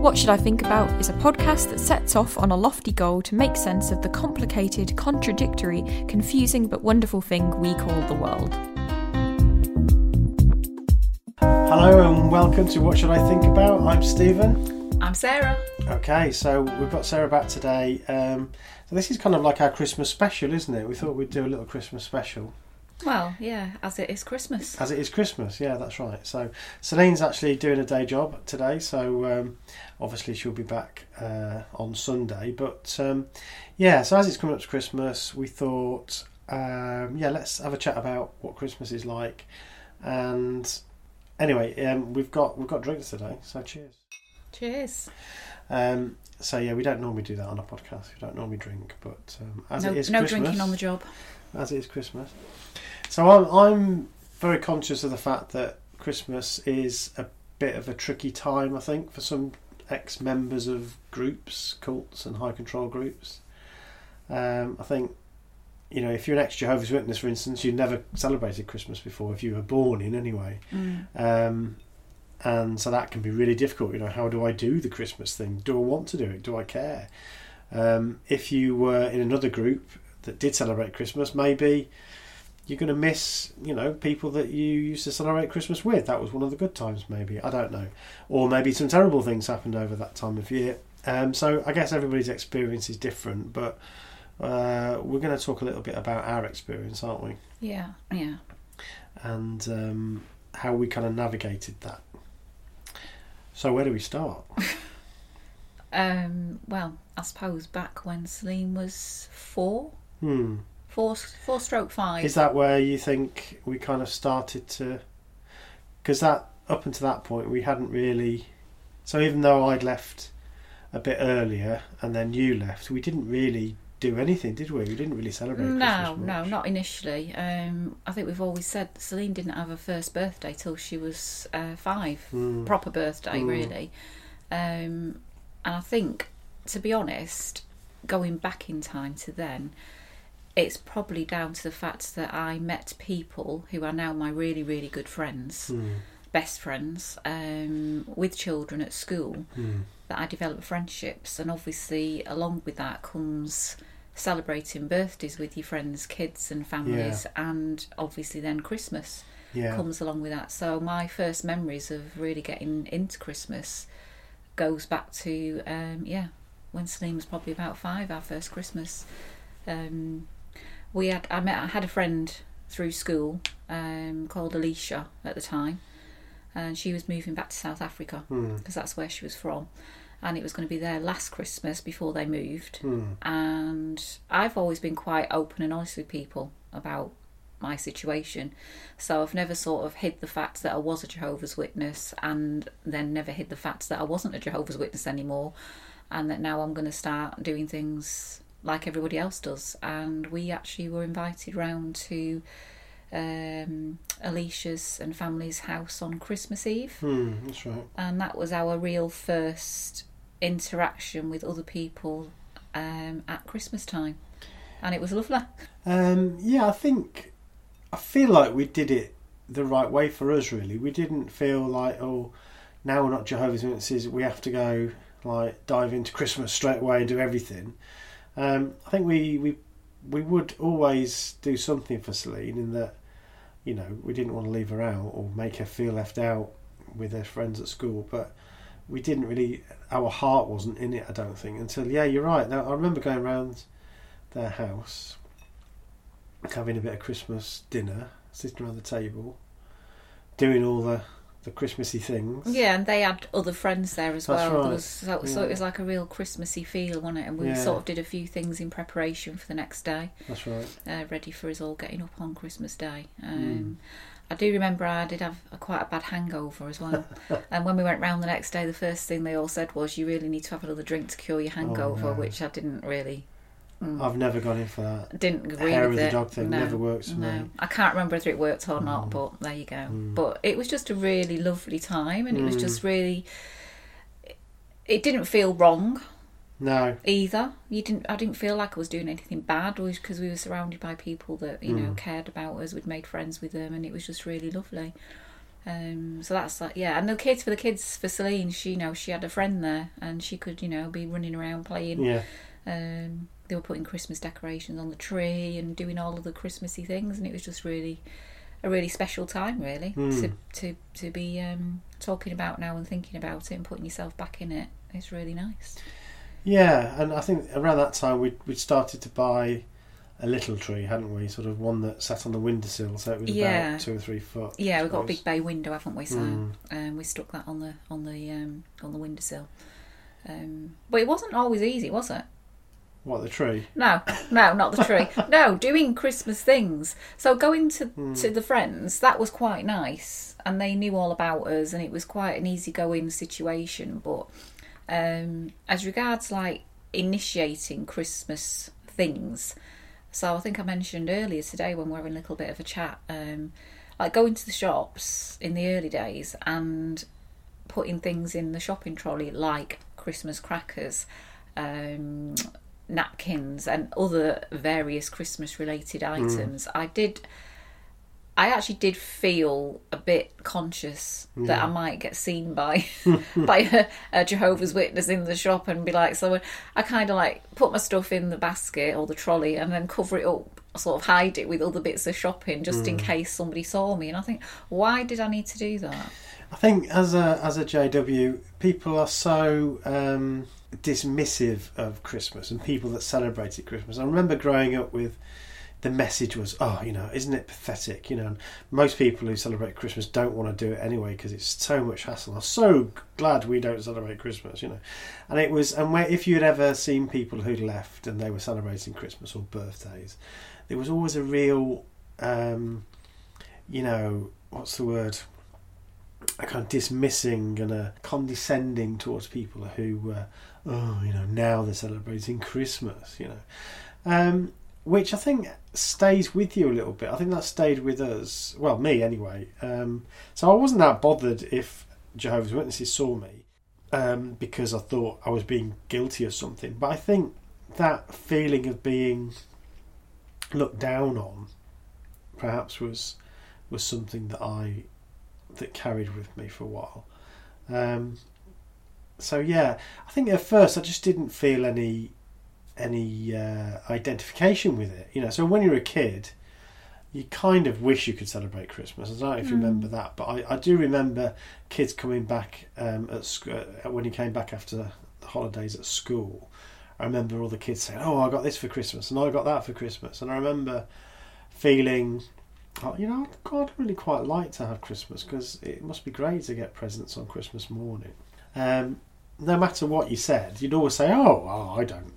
What Should I Think About is a podcast that sets off on a lofty goal to make sense of the complicated, contradictory, confusing but wonderful thing we call the world. Hello and welcome to What Should I Think About? I'm Stephen. I'm Sarah. Okay, so we've got Sarah back today. Um, so this is kind of like our Christmas special, isn't it? We thought we'd do a little Christmas special. Well, yeah, as it is Christmas. As it is Christmas, yeah, that's right. So Celine's actually doing a day job today, so um, obviously she'll be back uh, on Sunday. But um, yeah, so as it's coming up to Christmas, we thought, um, yeah, let's have a chat about what Christmas is like. And anyway, um, we've got we've got drinks today, so cheers. Cheers. Um, so yeah, we don't normally do that on a podcast. We don't normally drink, but um, as no it is no Christmas, drinking on the job. as it is Christmas. So I'm I'm very conscious of the fact that Christmas is a bit of a tricky time. I think for some ex-members of groups, cults, and high control groups. Um, I think you know if you're an ex-Jehovah's Witness, for instance, you've never celebrated Christmas before if you were born in anyway. Mm. Um, and so that can be really difficult. You know, how do I do the Christmas thing? Do I want to do it? Do I care? Um, if you were in another group that did celebrate Christmas, maybe you're going to miss, you know, people that you used to celebrate Christmas with. That was one of the good times, maybe. I don't know. Or maybe some terrible things happened over that time of year. Um, so I guess everybody's experience is different, but uh, we're going to talk a little bit about our experience, aren't we? Yeah, yeah. And um, how we kind of navigated that. So where do we start? Um, well, I suppose back when Celine was four, Hmm. Four, four stroke five. Is that where you think we kind of started to? Because that up until that point we hadn't really. So even though I'd left a bit earlier and then you left, we didn't really do anything, did we? We didn't really celebrate. no, no, not initially. Um, I think we've always said Celine didn't have her first birthday till she was uh, five. Hmm. Proper birthday, Mm. really. Um, and I think, to be honest, going back in time to then, it's probably down to the fact that I met people who are now my really, really good friends, Hmm. best friends, um, with children at school, Hmm. that I developed friendships. And obviously, along with that comes celebrating birthdays with your friends' kids and families, and obviously then Christmas Yeah. comes along with that. So my first memories of really getting into Christmas goes back to um, yeah when Celine was probably about five. Our first Christmas, um, we had I met I had a friend through school um, called Alicia at the time, and she was moving back to South Africa Hmm. because that's where she was from. And it was going to be their last Christmas before they moved Hmm. and I've always been quite open and honest with people about my situation. So I've never sort of hid the fact that I was a Jehovah's Witness and then never hid the fact that I wasn't a Jehovah's Witness anymore and that now I'm going to start doing things like everybody else does. And we actually were invited round to um, Alicia's and family's house on Christmas Eve Hmm. That's right. and that was our real first interaction with other people um, at Christmas time, and it was lovely. Um, yeah, I think I feel like we did it the right way for us. Really, we didn't feel like oh, now we're not Jehovah's Witnesses. We have to go like dive into Christmas straight away and do everything. Um, I think we we we would always do something for Celine in that you know we didn't want to leave her out or make her feel left out with her friends at school, but we didn't really. Our heart wasn't in it. I don't think until yeah, you're right. Now I remember going around their house having a bit of Christmas dinner, sitting around the table, doing all the the Christmassy things. Yeah, and they had other friends there as That's well. There right. was, so, so it was like a real Christmassy feel, wasn't it? And we Yeah. sort of did a few things in preparation for the next day, That's right. uh, ready for us all getting up on Christmas Day. Um, I do remember I did have a, quite a bad hangover as well. and when we went round the next day, the first thing they all said was, "You really need to have another drink to cure your hangover," Oh, no. which I didn't really. Mm, I've never gone in for that. didn't agree Hair with of the it. dog thing no, never works for no. me. I can't remember whether it worked or not, Mm. but there you go. Mm. But it was just a really lovely time, and it was Mm. just really. It didn't feel wrong No. either. You didn't. I didn't feel like I was doing anything bad, because we were surrounded by people that you know Mm. cared about us. We'd made friends with them, and it was just really lovely. Um, so that's like yeah, and the kids for the kids for Celine, she you know she had a friend there, and she could you know be running around playing. Yeah. Um, they were putting Christmas decorations on the tree and doing all of the Christmassy things, and it was just really a really special time, really, Mm. to to to be um, talking about now and thinking about it and putting yourself back in it. It's really nice. Yeah, and I think around that time we'd, we'd started to buy a little tree, hadn't we? Sort of one that sat on the windowsill, so it was Yeah. about two or three foot. Yeah, we've got a big bay window, haven't we? So Mm. um, we stuck that on the on the um, on the windowsill. Um, but it wasn't always easy, was it? What, the tree? No, no, not the tree. no, doing Christmas things. So going to Hmm. to the friends that was quite nice, and they knew all about us, and it was quite an easygoing situation. But um, as regards like initiating Christmas things, so I think I mentioned earlier today when we are having a little bit of a chat, um, like going to the shops in the early days and putting things in the shopping trolley like Christmas crackers, um, napkins, and other various Christmas related items. I did. I actually did feel a bit conscious that I might get seen by by a, a Jehovah's Witness in the shop and be like, so I kind of like put my stuff in the basket or the trolley and then cover it up, sort of hide it with other bits of shopping just in case somebody saw me. And I think, why did I need to do that? I think as a as a JW, people are so um, dismissive of Christmas and people that celebrated Christmas. I remember growing up with the message was, oh, you know, isn't it pathetic? You know, most people who celebrate Christmas don't want to do it anyway because it's so much hassle. I'm so glad we don't celebrate Christmas, you know. And it was, and where if you'd ever seen people who'd left and they were celebrating Christmas or birthdays, there was always a real, um, you know, what's the word? a kind of dismissing and a condescending towards people who, uh, oh, you know, now they're celebrating Christmas, you know, um, which I think stays with you a little bit. I think that stayed with us, well, me anyway. Um, so I wasn't that bothered if Jehovah's Witnesses saw me um, because I thought I was being guilty of something. But I think that feeling of being looked down on, perhaps was was something that I that carried with me for a while. Um, so yeah, I think at first I just didn't feel any any uh, identification with it. You know, so when you're a kid, you kind of wish you could celebrate Christmas. I don't know if you Mm. remember that, but I, I do remember kids coming back um, at sc- uh, when he came back after the holidays at school. I remember all the kids saying, "Oh, I got this for Christmas," and I got that for Christmas, and I remember feeling Oh, you know, God, I'd really quite like to have Christmas because it must be great to get presents on Christmas morning. Um, no matter what you said, you'd always say, "Oh, oh, I don't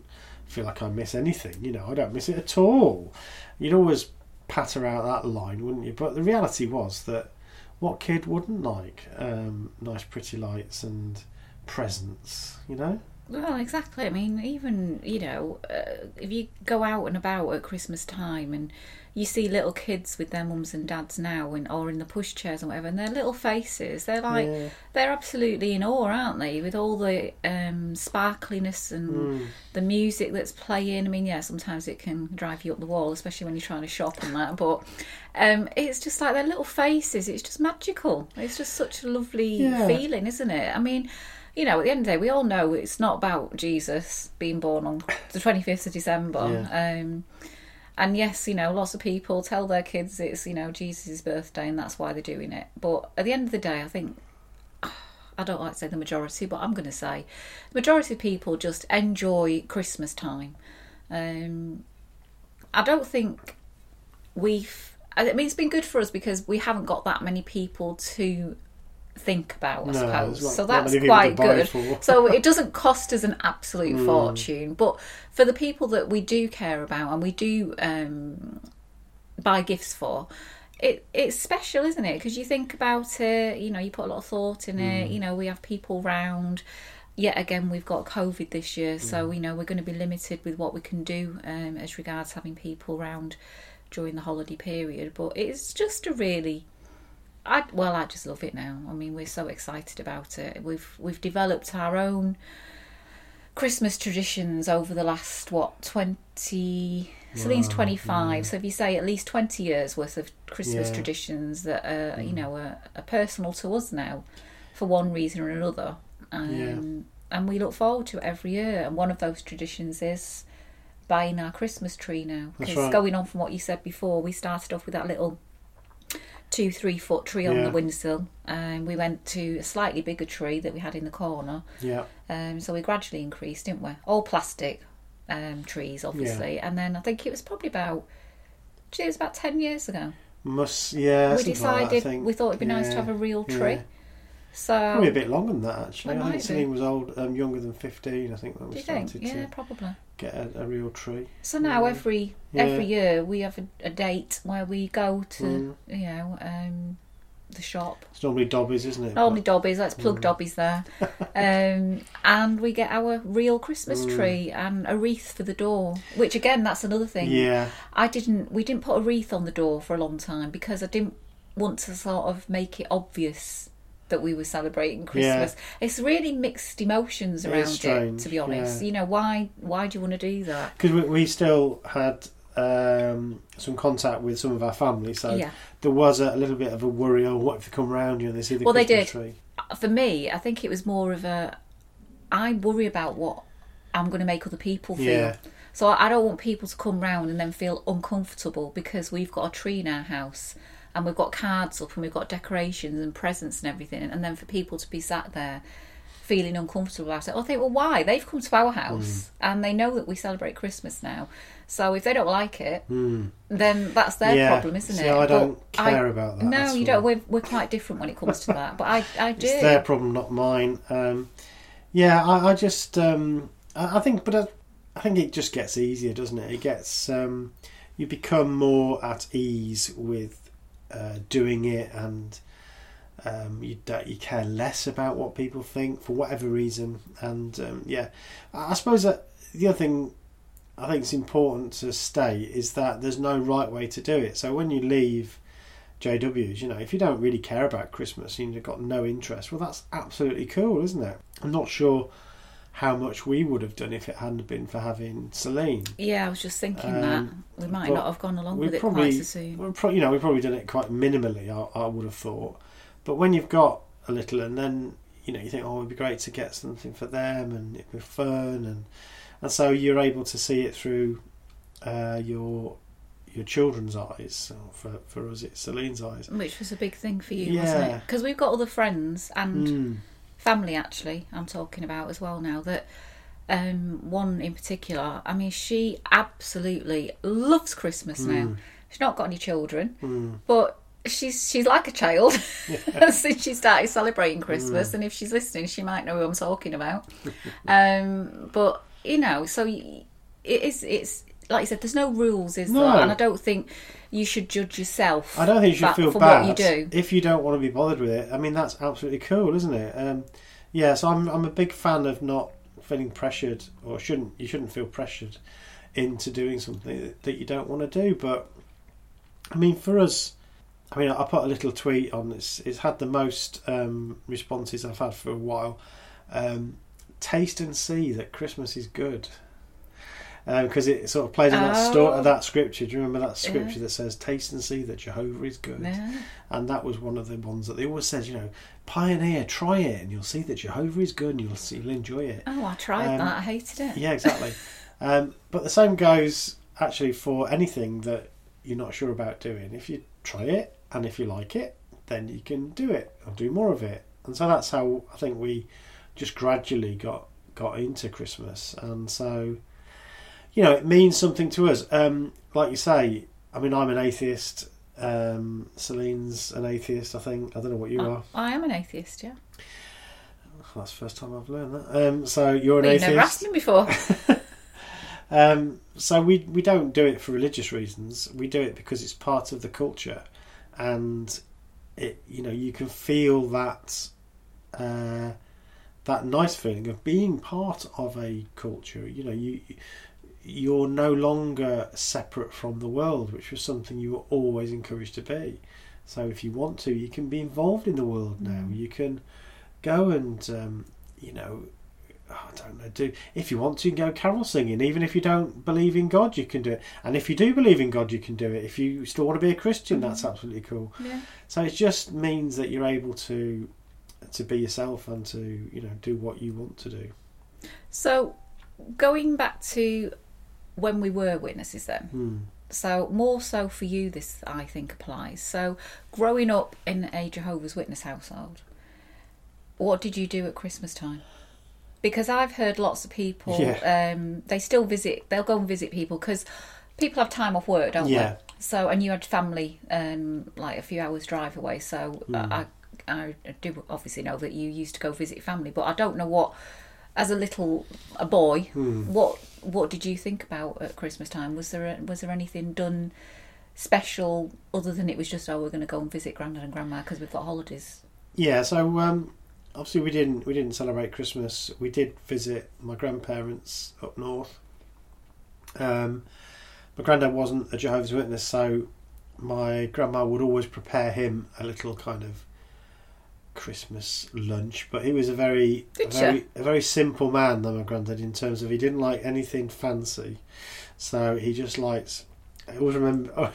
feel like I miss anything." You know, I don't miss it at all. You'd always patter out that line, wouldn't you? But the reality was that what kid wouldn't like um, nice, pretty lights and presents? You know. Well, exactly. I mean, even you know, uh, if you go out and about at Christmas time and you see little kids with their mums and dads now, and or in the pushchairs and whatever, and their little faces, they're like yeah. they're absolutely in awe, aren't they? With all the um, sparkliness and Mm. the music that's playing. I mean, yeah, sometimes it can drive you up the wall, especially when you're trying to shop and that. But um, it's just like their little faces. It's just magical. It's just such a lovely Yeah. feeling, isn't it? I mean, you know, at the end of the day, we all know it's not about Jesus being born on the 25th of December. Um, and yes, you know, lots of people tell their kids it's, you know, Jesus' birthday and that's why they're doing it. But at the end of the day, I think, I don't like to say the majority, but I'm going to say the majority of people just enjoy Christmas time. Um, I don't think we've. I mean, it's been good for us because we haven't got that many people to think about, I No, suppose. not So that's quite to buy it good. So it doesn't cost us an absolute Mm. fortune, but for the people that we do care about and we do um, buy gifts for, it it's special, isn't it? Because you think about it, you know, you put a lot of thought in it. Mm. You know, we have people round. Yet again, we've got COVID this year, so Mm. you know we're going to be limited with what we can do um, as regards having people round during the holiday period. But it's just a really I well, I just love it now. I mean, we're so excited about it. We've we've developed our own Christmas traditions over the last what twenty. Celine's Wow, twenty five, yeah. so if you say at least twenty years worth of Christmas Yeah. traditions that are you Mm. know are, are personal to us now, for one reason or another, um, and we look forward to it every year. And one of those traditions is buying our Christmas tree now. Because right. going on from what you said before, we started off with that little two, three foot tree on Yeah. the windowsill, and we went to a slightly bigger tree that we had in the corner. Yeah, Um, so we gradually increased, didn't we? All plastic um, trees, obviously, yeah. and then I think it was probably about. Gee, it was about ten years ago. must yeah. we something like decided we thought it'd be nice to have a real yeah. tree. So Probably a bit longer than that actually. I think. Celine was old, um, younger than fifteen. I think when do we you think? started Yeah, to probably. Get a, a real tree. So now every Yeah. every year we have a, a date where we go to Mm. you know um, the shop. It's normally Dobbies, isn't it? Normally Dobbies, let's plug Mm. Dobbies there, um, and we get our real Christmas Mm. tree and a wreath for the door. Which again, that's another thing. yeah, I didn't. We didn't put a wreath on the door for a long time because I didn't want to sort of make it obvious that we were celebrating Christmas. Yeah. It's really mixed emotions around it, strange, to be honest. yeah. You know why? Why do you want to do that? because we, we still had um, some contact with some of our family, so yeah. there was a, little bit of a worry. Oh, what if they come round you and they see the Well, they did. tree? For me, I think it was more of a. I worry about what I'm going to make other people feel. Yeah, So I don't want people to come round and then feel uncomfortable because we've got a tree in our house and we've got cards up and we've got decorations and presents and everything, and then for people to be sat there feeling uncomfortable about it. I think, well, why? They've come to our house and they know that we celebrate Christmas now. So if they don't like it, Hmm. then that's their yeah. problem, isn't See, it? I don't But I- care about that. no, you don't. We're, we're quite different when it comes to that. But I, I do. It's their problem, not mine. Um, yeah, I, I just, um, I, I think, but I, I think it just gets easier, doesn't it? It gets, um, you become more at ease with uh, doing it, and um, you you care less about what people think for whatever reason. And um, yeah, I, suppose that the other thing I think it's important to state is that there's no right way to do it. So when you leave JWs, you know, if you don't really care about Christmas and you've got no interest, well, that's absolutely cool, isn't it? I'm not sure how much we would have done if it hadn't been for having Celine. Yeah, I was just thinking Um, that we might not have gone along we with it probably- quite so soon. We're pro- you know, we've probably done it quite minimally, I, I would have thought. But when you've got a little, and then you know, you think, oh, it'd be great to get something for them, and it'd be fun, and and so you're able to see it through uh, your your children's eyes. Or for for us, it's Celine's eyes. Which was a big thing for you, wasn't it? Because we've got other friends and Mm. Family, actually, I'm talking about as well now, that um, one in particular, I mean, she absolutely loves Christmas now. Mm. She's not got any children, Mm. but she's she's like a child since she started celebrating Christmas. Mm. And if she's listening, she might know who I'm talking about. um, but you know, so it is. It's like you said. There's no rules, is No. there? And I don't think you should judge yourself. I don't think you should feel for bad what you do. if you don't want to be bothered with it. I mean, that's absolutely cool, isn't it? Um, yeah, so I'm I'm a big fan of not feeling pressured, or shouldn't you shouldn't feel pressured into doing something that, that you don't want to do. But I mean, for us, I mean, I put a little tweet on this. It's had the most um, responses I've had for a while. Um, taste and see that Christmas is good. Because it sort of plays on that, sto- Oh. that scripture. Do you remember that Yeah. scripture that says, "Taste and see that Jehovah is good"? Yeah. and that was one of the ones that they always said, you know, pioneer, try it, and you'll see that Jehovah is good, and you'll see, you'll enjoy it. Oh, I tried Um, that. I hated it. Yeah, exactly. um, but the same goes actually for anything that you're not sure about doing. If you try it and if you like it, then you can do it or do more of it. And so that's how I think we just gradually got got into Christmas, and so you know it means something to us. Um, like you say, I mean, I'm an atheist. Um, Celine's an atheist, I think. I don't know what you I, are. I am an atheist, yeah. That's the first time I've learned that. Um, so you're an Well, you've never atheist. asked me before. Um, so we we don't do it for religious reasons. We do it because it's part of the culture, and it you know you can feel that uh, that nice feeling of being part of a culture. You know you you're no longer separate from the world, which was something you were always encouraged to be. So if you want to, you can be involved in the world now. Mm. You can go and um, you know I don't know, do if you want to, you can go carol singing. Even if you don't believe in God, you can do it. And if you do believe in God, you can do it. If you still want to be a Christian, that's absolutely cool. yeah. So it just means that you're able to to be yourself and to you know do what you want to do. So, going back to when we were witnesses, then. Hmm. So, more so for you, this I think applies. So, growing up in a Jehovah's Witness household, what did you do at Christmas time? Because I've heard lots of people, Yeah. um, they still visit, they'll go and visit people because people have time off work, don't Yeah. they? So, and you had family um, like a few hours drive away. So, Hmm. I, I do obviously know that you used to go visit family, but I don't know what, as a little a boy, Hmm. what what did you think about at Christmas time? Was there a, was there anything done special other than it was just oh we're going to go and visit Grandad and Grandma because we've got holidays? Yeah, so um, obviously we didn't we didn't celebrate Christmas. We did visit my grandparents up north. Um, my granddad wasn't a Jehovah's Witness, so my grandma would always prepare him a little kind of Christmas lunch. But he was a very a very, a very simple man, though my granddad, in terms of he didn't like anything fancy. So he just likes. I always remember. Oh,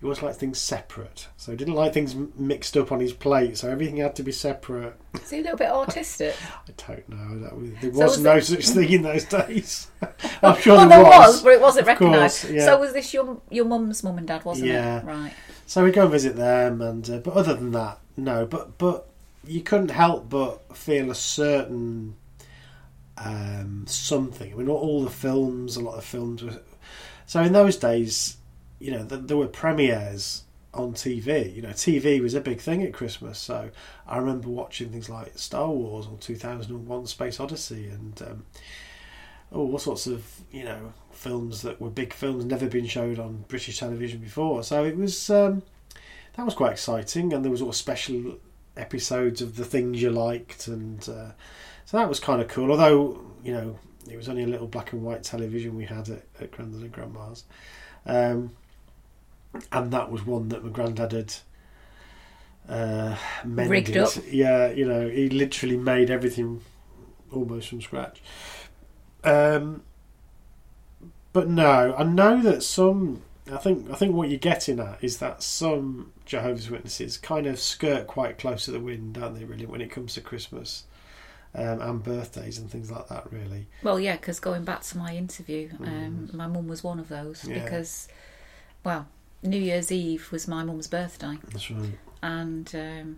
he always liked things separate. So he didn't like things mixed up on his plate. So everything had to be separate. Is he a little bit autistic? I don't know. That was, there So was, no it- such thing in those days. I'm sure well, there, there was, was. but it wasn't recognised. yeah. So was this your your mum's mum and dad, wasn't Yeah. it? Right. So we go and visit them, and uh, but other than that, no. But but you couldn't help but feel a certain um, something. I mean, not all the films, a lot of films were. So in those days, you know, th- there were premieres on TV. You know, TV was a big thing at Christmas. So I remember watching things like Star Wars or 2001: Space Odyssey, and um, oh, all sorts of you know films that were big films, never been showed on British television before. So it was um, that was quite exciting, and there was all special episodes of the things you liked, and uh, so that was kind of cool. Although you know it was only a little black and white television we had at, at Grandad and Grandma's, um, and that was one that my granddad had. Uh, mended. Rigged up. Yeah, you know, he literally made everything almost from scratch. Um, but no, I know that some. I think I think what you're getting at is that some Jehovah's Witnesses kind of skirt quite close to the wind, don't they? Really, when it comes to Christmas um, and birthdays and things like that. Really, Well, yeah, because going back to my interview, um, Mm. my mum was one of those Yeah. because, well, New Year's Eve was my mum's birthday, that's right. and um,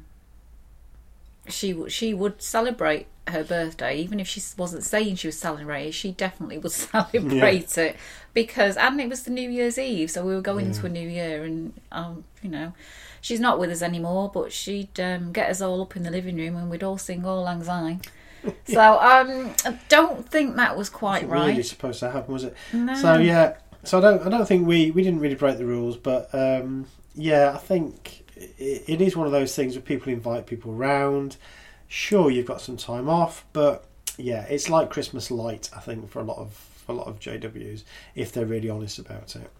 she she would celebrate her birthday even if she wasn't saying she was celebrating. She definitely would celebrate it because, and it was the New Year's Eve, so we were going into a new year, and um, you know. She's not with us anymore, but she'd um, get us all up in the living room and we'd all sing "Auld Lang Syne." So um, I don't think that was quite Wasn't right. really supposed to happen, was it? No. So yeah, so I don't I don't think we we didn't really break the rules, but um, yeah, I think it, it is one of those things where people invite people round. Sure, you've got some time off, but yeah, it's like Christmas light. I think for a lot of for a lot of JWs, if they're really honest about it.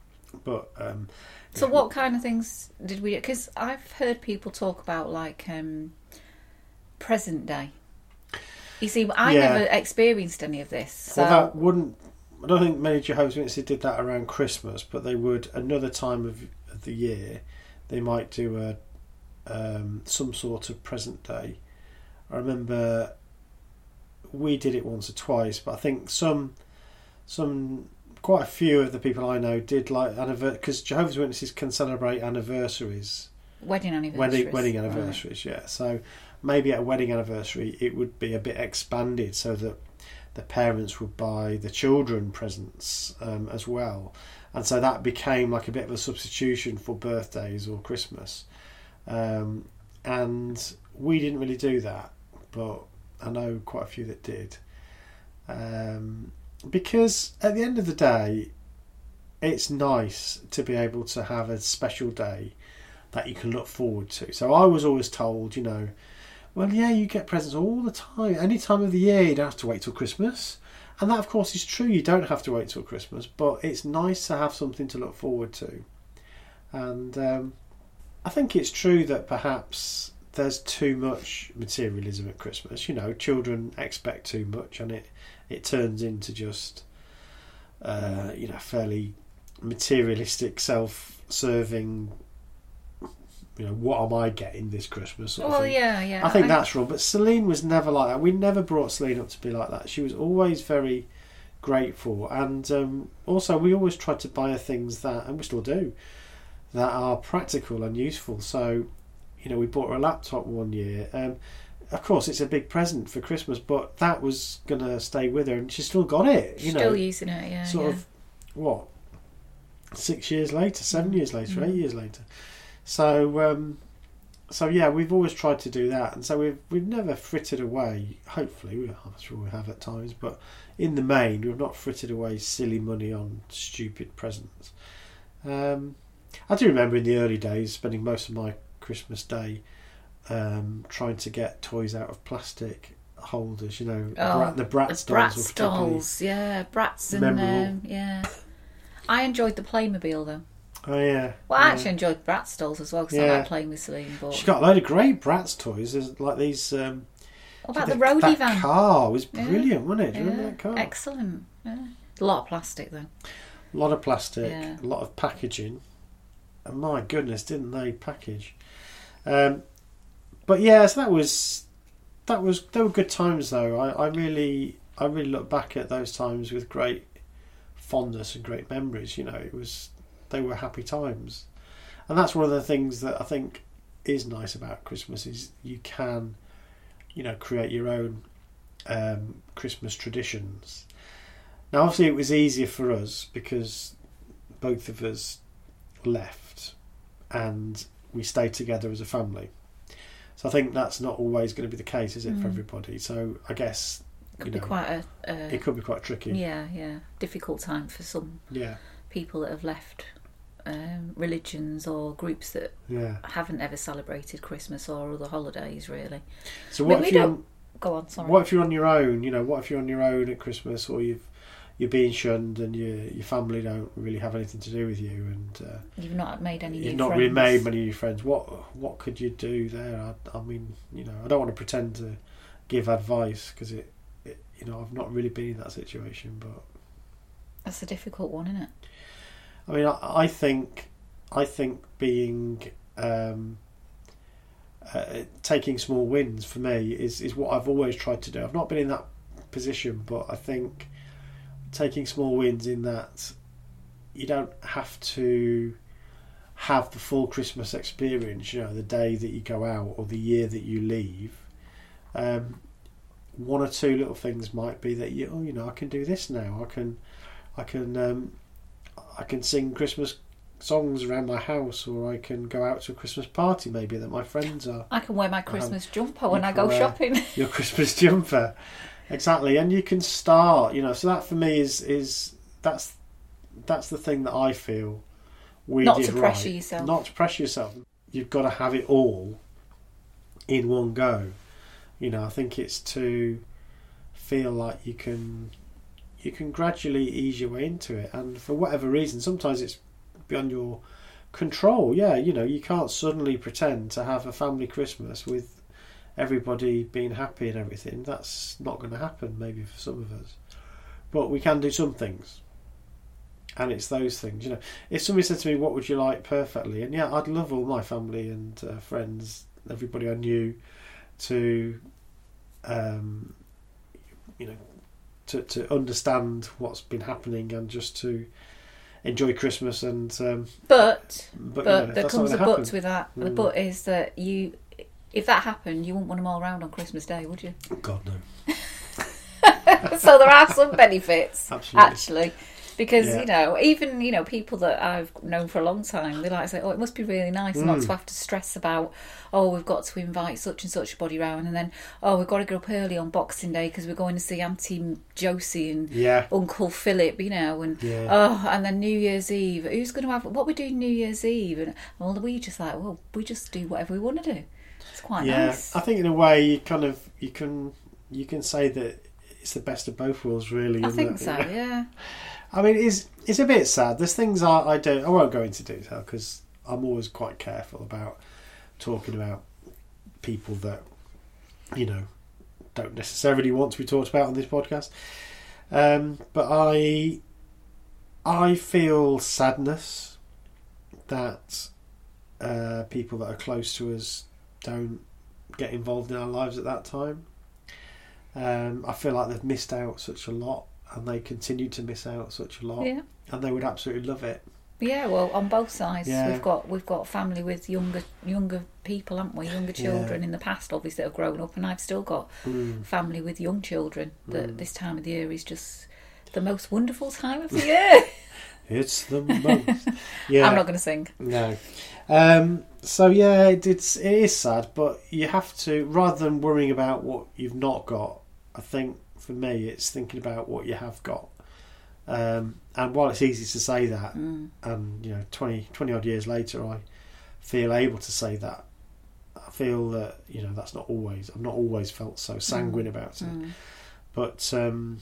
But um, So what kind of things did we? Because I've heard people talk about like um, present day. You see, I Yeah. never experienced any of this. So Well, that wouldn't. I don't think many Jehovah's Witnesses did that around Christmas, but they would another time of, of the year. They might do a um, some sort of present day. I remember we did it once or twice, but I think some some quite a few of the people I know did like anniversary because Jehovah's Witnesses can celebrate anniversaries wedding anniversaries. wedding wedding Right. anniversaries yeah so maybe at a wedding anniversary it would be a bit expanded so that the parents would buy the children presents um, as well, and so that became like a bit of a substitution for birthdays or Christmas. Um, and we didn't really do that, but I know quite a few that did. Um, because at the end of the day, it's nice to be able to have a special day that you can look forward to. So I was always told, you know, well, yeah, you get presents all the time, any time of the year. You don't have to wait till Christmas, and that, of course, is true. You don't have to wait till Christmas, but it's nice to have something to look forward to. And um, I think it's true that perhaps there's too much materialism at Christmas. You know, children expect too much, and it it turns into just uh, you know fairly materialistic, self-serving. You know, what am I getting this Christmas? Sort Well, yeah, yeah. I think that's wrong. But Celine was never like that. We never brought Celine up to be like that. She was always very grateful, and um, also we always tried to buy her things that, and we still do, that are practical and useful. So, you know, we bought her a laptop one year. Um, of course, it's a big present for Christmas, but that was gonna stay with her, and she's still got it. You Still know, using it, yeah. sort yeah. of what six years later, seven years later, Mm. eight years later. So, um, so yeah, we've always tried to do that, and so we've we've never frittered away. Hopefully, we, I'm sure we have at times, but in the main, we've not frittered away silly money on stupid presents. Um, I do remember in the early days spending most of my Christmas day um, trying to get toys out of plastic holders. You know, Oh, Brat, the Bratz the dolls Bratz dolls, yeah, Bratz and um, yeah. I enjoyed the Playmobil though. Oh yeah. Well, I yeah. actually enjoyed Bratz dolls as well because I like playing with Celine. But She got a load of great Bratz toys. There's like these. Um, what about the, the roadie that van? car was Yeah. brilliant, wasn't it? Do you Yeah, remember that car? excellent. Yeah. A lot of plastic though. A lot of plastic, Yeah. a lot of packaging. And my goodness, didn't they package? Um, but yeah, so that was that was they were good times though. I, I really I really look back at those times with great fondness and great memories. You know, it was they were happy times, and that's one of the things that I think is nice about Christmas is you can, you know, create your own um, Christmas traditions. Now, obviously, it was easier for us because both of us left and we stayed together as a family. So I think that's not always going to be the case, is it, for Mm. everybody? So I guess it Could be know, quite a, a it could be quite tricky. yeah, yeah, difficult time for some Yeah, people that have left um, religions or groups that yeah. haven't ever celebrated Christmas or other holidays. Really, So I what mean, if you're go on. Sorry. what if you're on your own? You know, what if you're on your own at Christmas, or you've you're being shunned and your your family don't really have anything to do with you, and uh, You've not made any. you've new not friends. really made many new friends. What what could you do there? I, I mean, you know, I don't want to pretend to give advice because it, it, you know, I've not really been in that situation. But That's a difficult one, isn't it? I mean, I, I think I think being um, uh, taking small wins for me is is what I've always tried to do. I've not been in that position, but I think taking small wins in that you don't have to have the full Christmas experience. You know, the day that you go out or the year that you leave. Um, one or two little things might be that you, oh, you know, I can do this now. I can, I can, um, I can sing Christmas songs around my house, or I can go out to a Christmas party maybe that my friends are. I can wear my um, Christmas jumper when I go shopping. Your Christmas jumper, exactly, and you can start. You know, so that for me is is that's that's the thing that I feel we Not did to pressure right. yourself. Not to pressure yourself. You've got to have it all in one go. You know, I think it's to feel like you can you can gradually ease your way into it, and for whatever reason, sometimes it's beyond your control. Yeah, you know, you can't suddenly pretend to have a family Christmas with everybody being happy and everything. That's not going to happen. Maybe for some of us, but we can do some things. And it's those things, you know. If somebody said to me, "What would you like perfectly?" and yeah, I'd love all my family and uh, friends, everybody I knew, to, um, you know, to to understand what's been happening and just to enjoy Christmas and. Um, But but but you know, there comes a but with that. The Mm. but is that you, if that happened, you wouldn't want them all around on Christmas Day, would you? God no. so there are some benefits, Absolutely. actually. Because, Yeah. you know, even, you know, people that I've known for a long time, they like to say, oh, it must be really nice not Mm. to have to stress about, oh, we've got to invite such and such a body round, and then, oh, we've got to get up early on Boxing Day because we're going to see Auntie Josie and Yeah. Uncle Philip, you know, and Yeah. oh, and then New Year's Eve. Who's going to have what we doing New Year's Eve? And well, we just like, well, we just do whatever we want to do. It's quite yeah, nice. I think in a way you kind of you can you can say that it's the best of both worlds, really. I think it? so. Yeah. I mean, it's it's a bit sad. There's things I, I don't. I won't go into detail because I'm always quite careful about talking about people that you know don't necessarily want to be talked about on this podcast. Um, but I I feel sadness that uh, people that are close to us don't get involved in our lives at that time. Um, I feel like they've missed out such a lot, and they continue to miss out such a lot, Yeah. and they would absolutely love it. Yeah, well, on both sides, Yeah. we've got we've got family with younger younger people, haven't we? Younger children in the past, obviously, that have grown up, and I've still got Mm. family with young children. That Mm. this time of the year is just the most wonderful time of the year. It's the most. Yeah, I'm not going to sing. No. Um, so yeah, it, it's it is sad, but you have to rather than worrying about what you've not got. I think for me, it's thinking about what you have got. Um, and while it's easy to say that, Mm. and you know, 20, 20 odd years later, I feel able to say that. I feel that you know that's not always. I've not always felt so sanguine about it Mm. but um,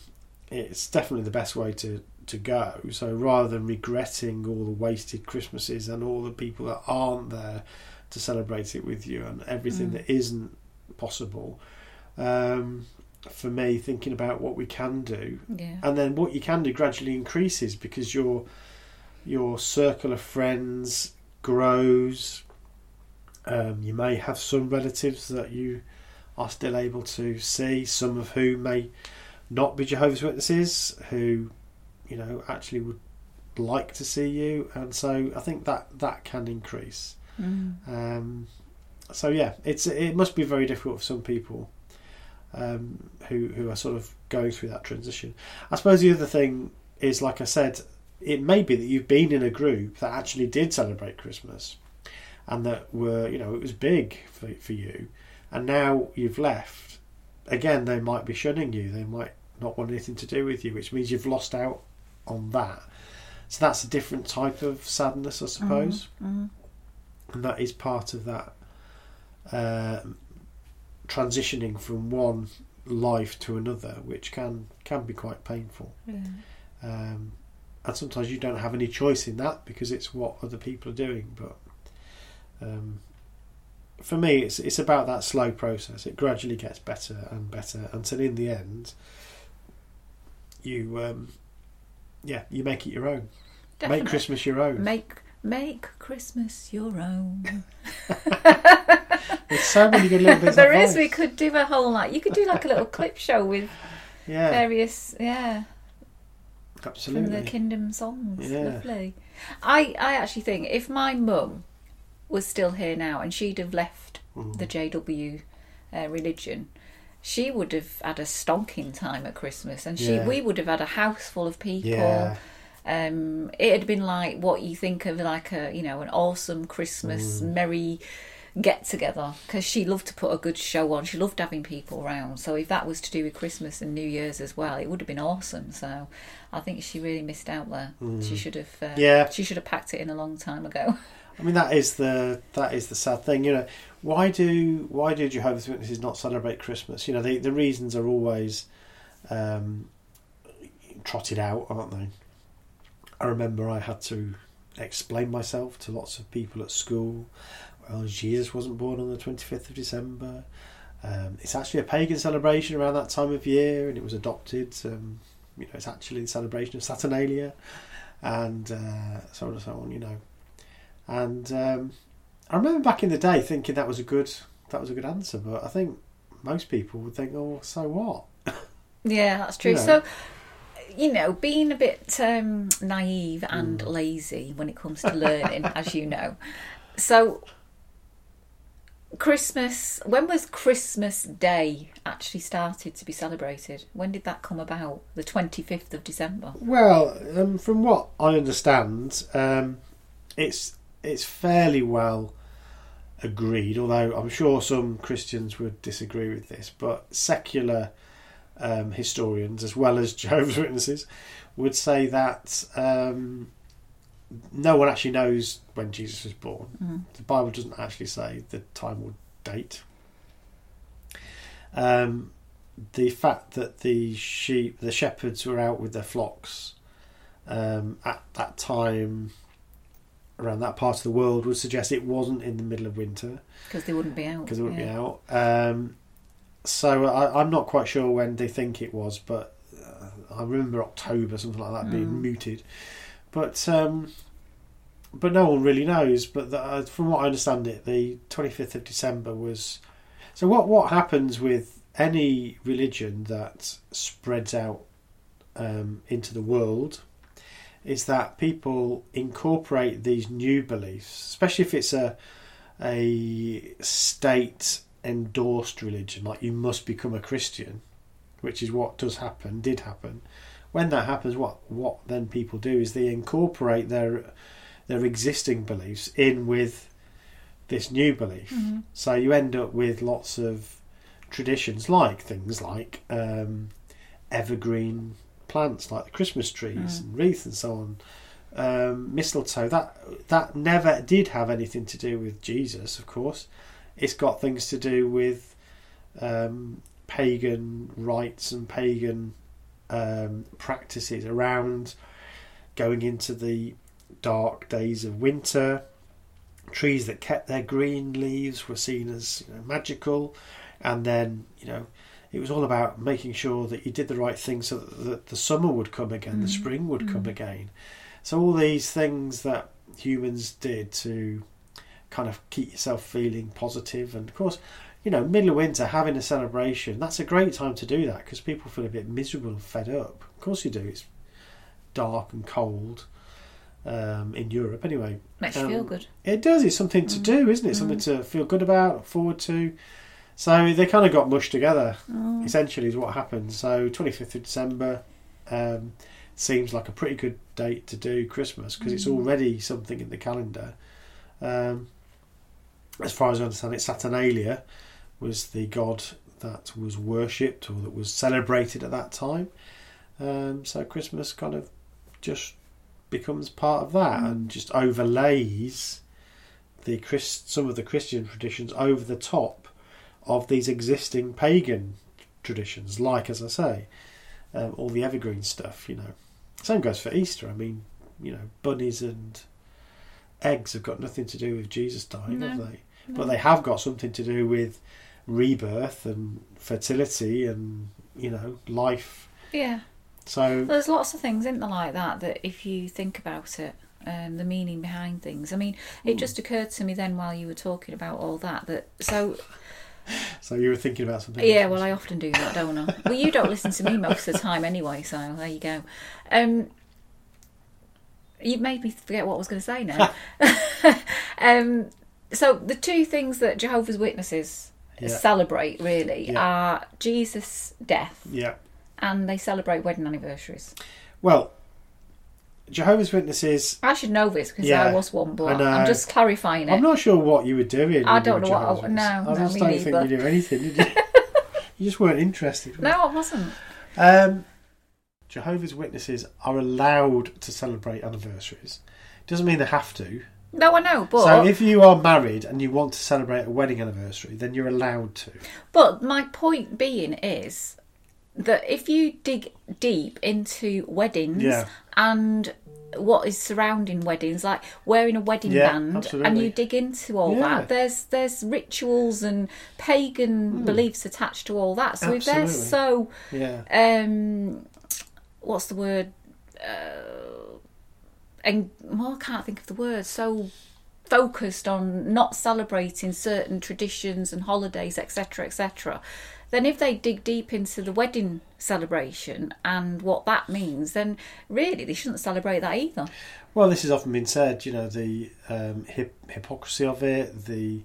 it's definitely the best way to, to go. So rather than regretting all the wasted Christmases and all the people that aren't there to celebrate it with you and everything Mm. that isn't possible, um, for me, thinking about what we can do Yeah. and then what you can do gradually increases because your your circle of friends grows. Um, you may have some relatives that you are still able to see, some of whom may not be Jehovah's Witnesses, who you know actually would like to see you, and so I think that that can increase. Mm. Um, so yeah, it's it must be very difficult for some people um, who who are sort of going through that transition. I suppose the other thing is, like I said, it may be that you've been in a group that actually did celebrate Christmas, and that were you know it was big for for you, and now you've left. Again, they might be shunning you. They might not want anything to do with you, which means you've lost out on that. So that's a different type of sadness, I suppose Mm. and that is part of that uh, transitioning from one life to another, which can can be quite painful. Yeah. Um, and sometimes you don't have any choice in that because it's what other people are doing. But um, for me, it's it's about that slow process. It gradually gets better and better until in the end, you um, yeah you make it your own. Definitely. Make Christmas your own. Make make Christmas your own. There's so many good little bits. there of is. We could do a whole like you could do like a little clip show with yeah, various yeah absolutely. from the Kingdom songs. Yeah. Lovely. I I actually think if my mum was still here now and she'd have left Mm. the JW uh, religion. She would have had a stonking time at Christmas, and she Yeah. we would have had a house full of people. Yeah. Um, it had been like what you think of like a you know an awesome Christmas Mm. merry get together because she loved to put a good show on. She loved having people around. So if that was to do with Christmas and New Year's as well, it would have been awesome. So I think she really missed out there. She should have. Uh, Mm. Yeah. She should have packed it in a long time ago. I mean that is the that is the sad thing. You know, why do why do Jehovah's Witnesses not celebrate Christmas? You know, the the reasons are always um, trotted out, aren't they? I remember I had to explain myself to lots of people at school. Well, Jesus wasn't born on the twenty fifth of December. Um, it's actually a pagan celebration around that time of year, and it was adopted. Um, you know, it's actually the celebration of Saturnalia, and uh, so on and so on. You know, and um, I remember back in the day thinking that was a good that was a good answer, but I think most people would think, "Oh, so what?" Yeah, that's true. You know. So, you know, being a bit um, naive and Mm. lazy when it comes to learning, as you know. So, Christmas. When was Christmas Day actually started to be celebrated? When did that come about? The twenty fifth of December. Well, um, from what I understand, um, it's it's fairly well agreed. Although I'm sure some Christians would disagree with this, but secular um, historians, as well as Jehovah's Witnesses, would say that um, no one actually knows when Jesus was born. Mm. The Bible doesn't actually say the time or date. Um, the fact that the sheep, the shepherds were out with their flocks um, at that time around that part of the world would suggest it wasn't in the middle of winter Because they wouldn't be out. because it wouldn't yeah. be out. Um, so I, I'm not quite sure when they think it was, but uh, I remember October, something like that, being Mm. But um, but no one really knows. But the, uh, from what I understand, it the 25th of December was. So what what happens with any religion that spreads out um, into the world is that people incorporate these new beliefs, especially if it's a a state endorsed religion, like you must become a Christian, which is what does happen, did happen. When that happens, what what then people do is they incorporate their their existing beliefs in with this new belief. Mhm. So you end up with lots of traditions, like things like um, evergreen plants, like the Christmas trees Mm. and wreaths and so on. Um, mistletoe that that never did have anything to do with Jesus, of course. It's got things to do with um, pagan rites and pagan um, practices around going into the dark days of winter. Trees that kept their green leaves were seen as you know, magical, and then you know it was all about making sure that you did the right thing so that the, the summer would come again, the Mm. spring would come Mm. again. So all these things that humans did to kind of keep yourself feeling positive, and of course, you know, middle of winter having a celebration that's a great time to do that because people feel a bit miserable and fed up. Of course, you do. It's dark and cold um, in Europe, anyway. Makes you feel Um, good. It does. It's something to Mm. do, isn't it? Something to feel good about, look forward to. So they kind of got mushed together. Oh. Essentially, is what happened. So twenty fifth of December um, seems like a pretty good date to do Christmas because it's Mm. already something in the calendar. Um, as far as I understand it, Saturnalia was the god that was worshipped or that was celebrated at that time. Um, so Christmas kind of just becomes part of that and just overlays the Christ, some of the Christian traditions over the top of these existing pagan traditions, like as I say, um, all the evergreen stuff. You know, same goes for Easter. I mean, you know, bunnies and eggs have got nothing to do with Jesus dying, No. have they? No. But they have got something to do with rebirth and fertility and you know life. Yeah. So There's lots of things, isn't there, like that, that if you think about it, um, the meaning behind things. I mean, it just occurred to me then while you were talking about all that, that, so, so you were thinking about something. yeah, well, I often do that, don't I? well, you don't listen to me most of the time anyway, so there you go. Um, you've made me forget what I was going to say now. um, so, the two things that Jehovah's Witnesses Yeah. celebrate, really, Yeah. are Jesus' death yeah. and they celebrate wedding anniversaries. Well, Jehovah's Witnesses. I should know this because Yeah, I was one, but. I'm just clarifying it. I'm not sure what you were doing. I don't know what I- no, I just don't think you knew anything, did you? you just weren't interested. were? No, I wasn't. Um, Jehovah's Witnesses are allowed to celebrate anniversaries. It doesn't mean they have to. No, I know, but so if you are married and you want to celebrate a wedding anniversary, then you're allowed to. but my point being is that if you dig deep into weddings Yeah. and what is surrounding weddings, like wearing a wedding Yeah, band, and absolutely. you dig into all Yeah. that, there's there's rituals and pagan beliefs attached to all that. So if they're Absolutely. so Yeah. um, what's the word? Uh, and well, I can't think of the word. So focused on not celebrating certain traditions and holidays, etc., etc. Then, if they dig deep into the wedding celebration and what that means, then really they shouldn't celebrate that either. Well, this has often been said. You know, the um, hip- hypocrisy of it, the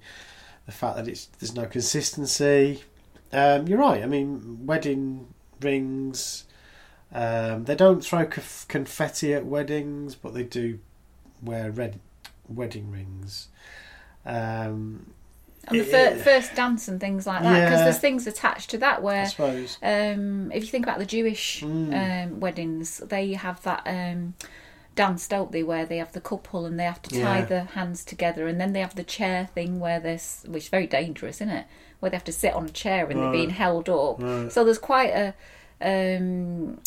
the fact that it's there's no consistency. Um, you're right. I mean, wedding rings. Um, they don't throw conf- confetti at weddings, but they do wear red wedding rings. Um, And the fir- first dance and things like that, because Yeah. there's things attached to that I where, suppose. um, if you think about the Jewish Mm. um, weddings, they have that um, dance, don't they, where they have the couple and they have to tie Yeah. the hands together, and then they have the chair thing where there's, which is very dangerous, isn't it? Where they have to sit on a chair and they're being held up. Right. So there's quite a um,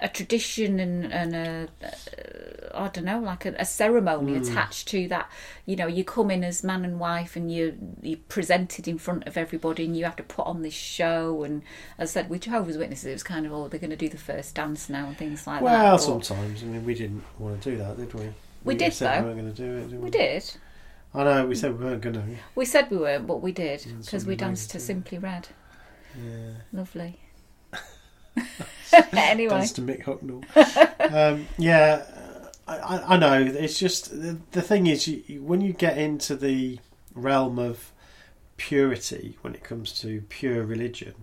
a tradition and, and a, uh, I don't know, like a, a ceremony Hmm. attached to that. You know, you come in as man and wife, and you you presented in front of everybody, and you have to put on this show. And as I said, with Jehovah's Witnesses, it was kind of oh, they're going to do the first dance now and things like that. Well, sometimes. I mean, we didn't want to do that, did we? We did, said though. we weren't going to do it. Did we? we did. I know. We said we weren't going to. We said we weren't, but we did Mm, because we we danced to. Simply Red. Yeah. Lovely. anyway, to Mick Hucknall. um, yeah, I, I, know. It's just the, the thing is, you- when you get into the realm of purity, when it comes to pure religion,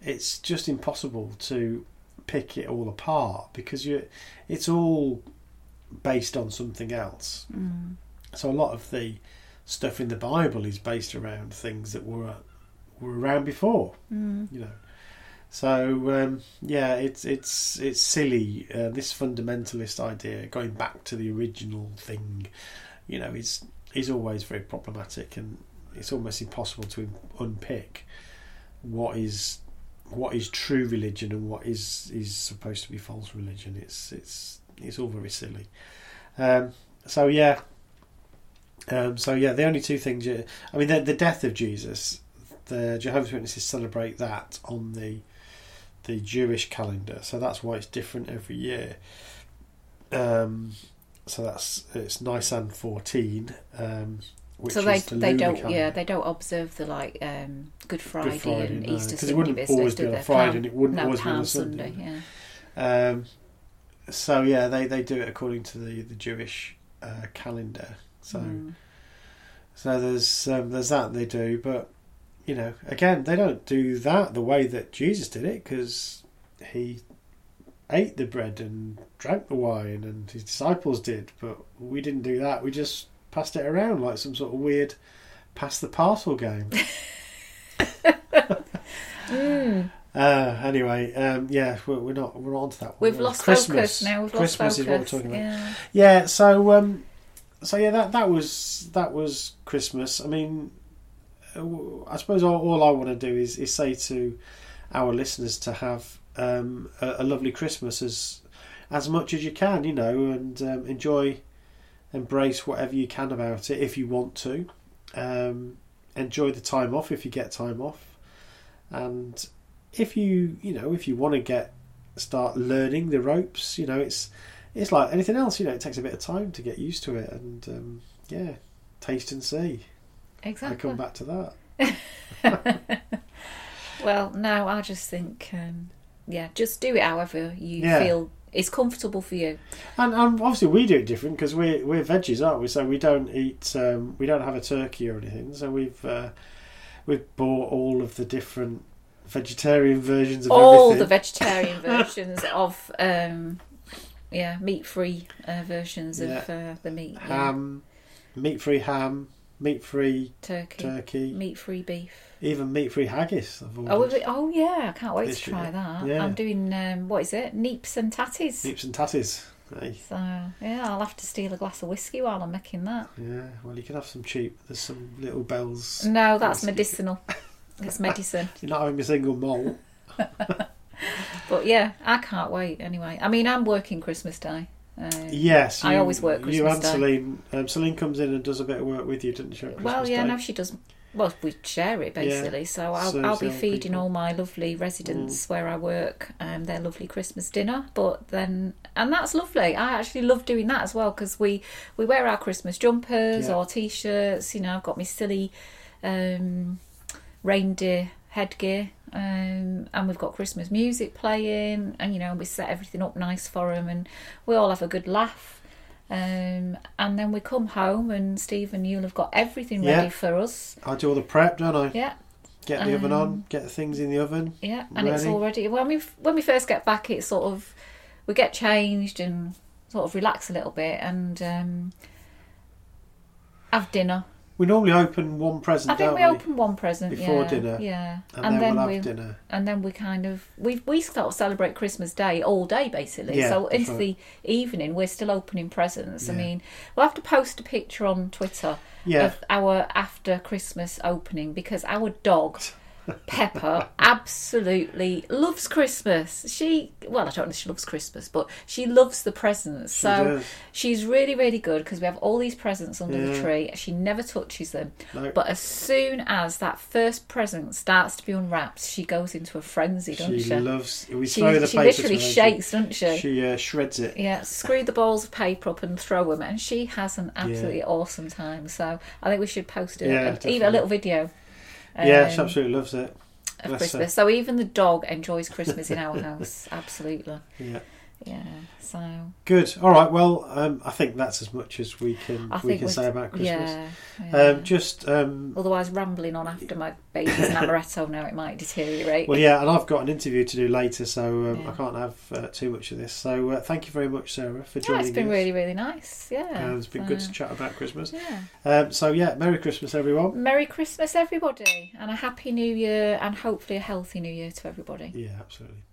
it's just impossible to pick it all apart because you, it's all based on something else. mm, So a lot of the stuff in the Bible is based around things that were were around before mm, you know. So um, yeah, it's it's it's silly. Uh, this fundamentalist idea, going back to the original thing, you know, is is always very problematic, and it's almost impossible to unpick what is what is true religion and what is is supposed to be false religion. It's it's it's all very silly. Um, so yeah. Um, so yeah, the only two things. You, I mean, the, the death of Jesus the Jehovah's Witnesses celebrate that on the the Jewish calendar, so that's why it's different every year. Um, so that's it's Nisan fourteen, um, which so they the they don't calendar. yeah they don't observe the like um, Good Friday, Good Friday and no, Easter 'cause it Sunday wouldn't business, always be on? Friday, Palm- and it wouldn't no, always be on Palm a Sunday. yeah. Um, so yeah, they, they do it according to the the Jewish uh, calendar. So. Mm. So there's um, there's that they do, but you know, again, they don't do that the way that Jesus did it because he ate the bread and drank the wine, and his disciples did. But we didn't do that. We just passed it around like some sort of weird pass the parcel game. Mm. Uh, anyway, um, yeah, we're, we're not we're on to that. One. We've lost Christmas. focus now. We've Christmas lost is what we're talking about. Yeah. Yeah, so um, so yeah, that that was that was Christmas. I mean, I suppose all, all I want to do is, is say to our listeners to have um, a, a lovely Christmas as as much as you can, you know, and um, enjoy, embrace whatever you can about it if you want to. Um, enjoy the time off if you get time off, and if you you know if you want to get start learning the ropes, you know, it's it's like anything else, you know, it takes a bit of time to get used to it, and um, yeah, taste and see. Exactly. I come back to that. Well, no, I just think, um, yeah, just do it however you Yeah. feel is comfortable for you. And um, obviously, we do it different because we're we're veggies, aren't we? So we don't eat, um, we don't have a turkey or anything. So we've uh, we've bought all of the different vegetarian versions of All the vegetarian versions of, um, yeah, meat-free uh, versions of uh, the meat. Yeah. ham, meat-free ham, meat-free turkey, turkey, meat-free beef. even meat-free haggis. Oh, it- oh yeah, I can't wait to try year. that. Yeah. I'm doing um, what is it? Neeps and tatties. Neeps and tatties. So yeah, I'll have to steal a glass of whiskey while I'm making that. Yeah, well, you can have some cheap. There's some little Bell's. No, that's Whiskey. medicinal. It's medicine. You're not having a single malt. But yeah, I can't wait. Anyway, I mean, I'm working Christmas Day. Um, Yes, I always work You and Day. Celine. Um, Celine comes in and does a bit of work with you, doesn't she? on well, Christmas yeah, Day? no, she does. Well, we share it basically. So I'll, serves I'll be feeding people. Mm. all my lovely residents where I work um, their lovely Christmas dinner. But then, and that's lovely. I actually love doing that as well because we we wear our Christmas jumpers Yeah. or t-shirts. You know, I've got my silly um, reindeer headgear. Um, and we've got Christmas music playing, and you know we set everything up nice for them, and we all have a good laugh. Um, and then we come home, and Stephen, you'll have got everything Yeah. ready for us. I do all the prep, don't I? Yeah, Get the oven Um, on, get the things in the oven. yeah, and it's already when we when we first get back, it's sort of we get changed and sort of relax a little bit and um, have dinner. We normally open one present, I think don't we open one present Before yeah, dinner. yeah, And, then, we'll we have dinner. and then we kind of we we of celebrate Christmas Day all day basically. Yeah, so into right. the evening, we're still opening presents. I mean, we'll have to post a picture on Twitter Yeah. of our after Christmas opening because our dog. Pepper absolutely loves Christmas. She, well, I don't know if she loves Christmas, but she loves the presents. She so does. she's really, really good because we have all these presents under the tree. She never touches them. No. But as soon as that first present starts to be unwrapped, she goes into a frenzy, doesn't She she? loves. We She, throw the she paper literally shakes, doesn't she? She uh, shreds it. yeah, screw the balls of paper up and throw them, and she has an absolutely awesome time. So I think we should post a, Yeah, even a little video. Yeah, she um, absolutely loves it. of. Christmas. So even the dog enjoys Christmas in our house. Absolutely, Yeah. Yeah. So Good. All right. Well, um, I think that's as much as we can we can say about Christmas. yeah. yeah. Um, just um, Otherwise, rambling on after my baby's an amaretto now, it might deteriorate. well, yeah, and I've got an interview to do later, so um, Yeah. I can't have uh, too much of this. So uh, thank you very much, Sarah, for joining. yeah, it's been us. really, really nice. Yeah, Uh, it's been good to chat about Christmas. Yeah. Um, so yeah, Merry Christmas, everyone. Merry Christmas, everybody, and a happy New Year, and hopefully a healthy New Year to everybody. Yeah, absolutely.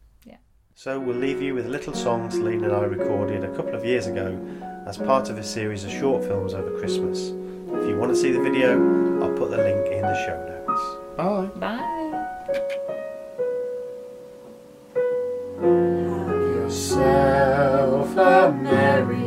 Yeah. So we'll leave you with a little songs Lean and I recorded a couple of years ago as part of a series of short films over Christmas. If you want to see the video, I'll put the link in the show notes. Bye. Bye. Have yourself a merry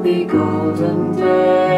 happy golden days.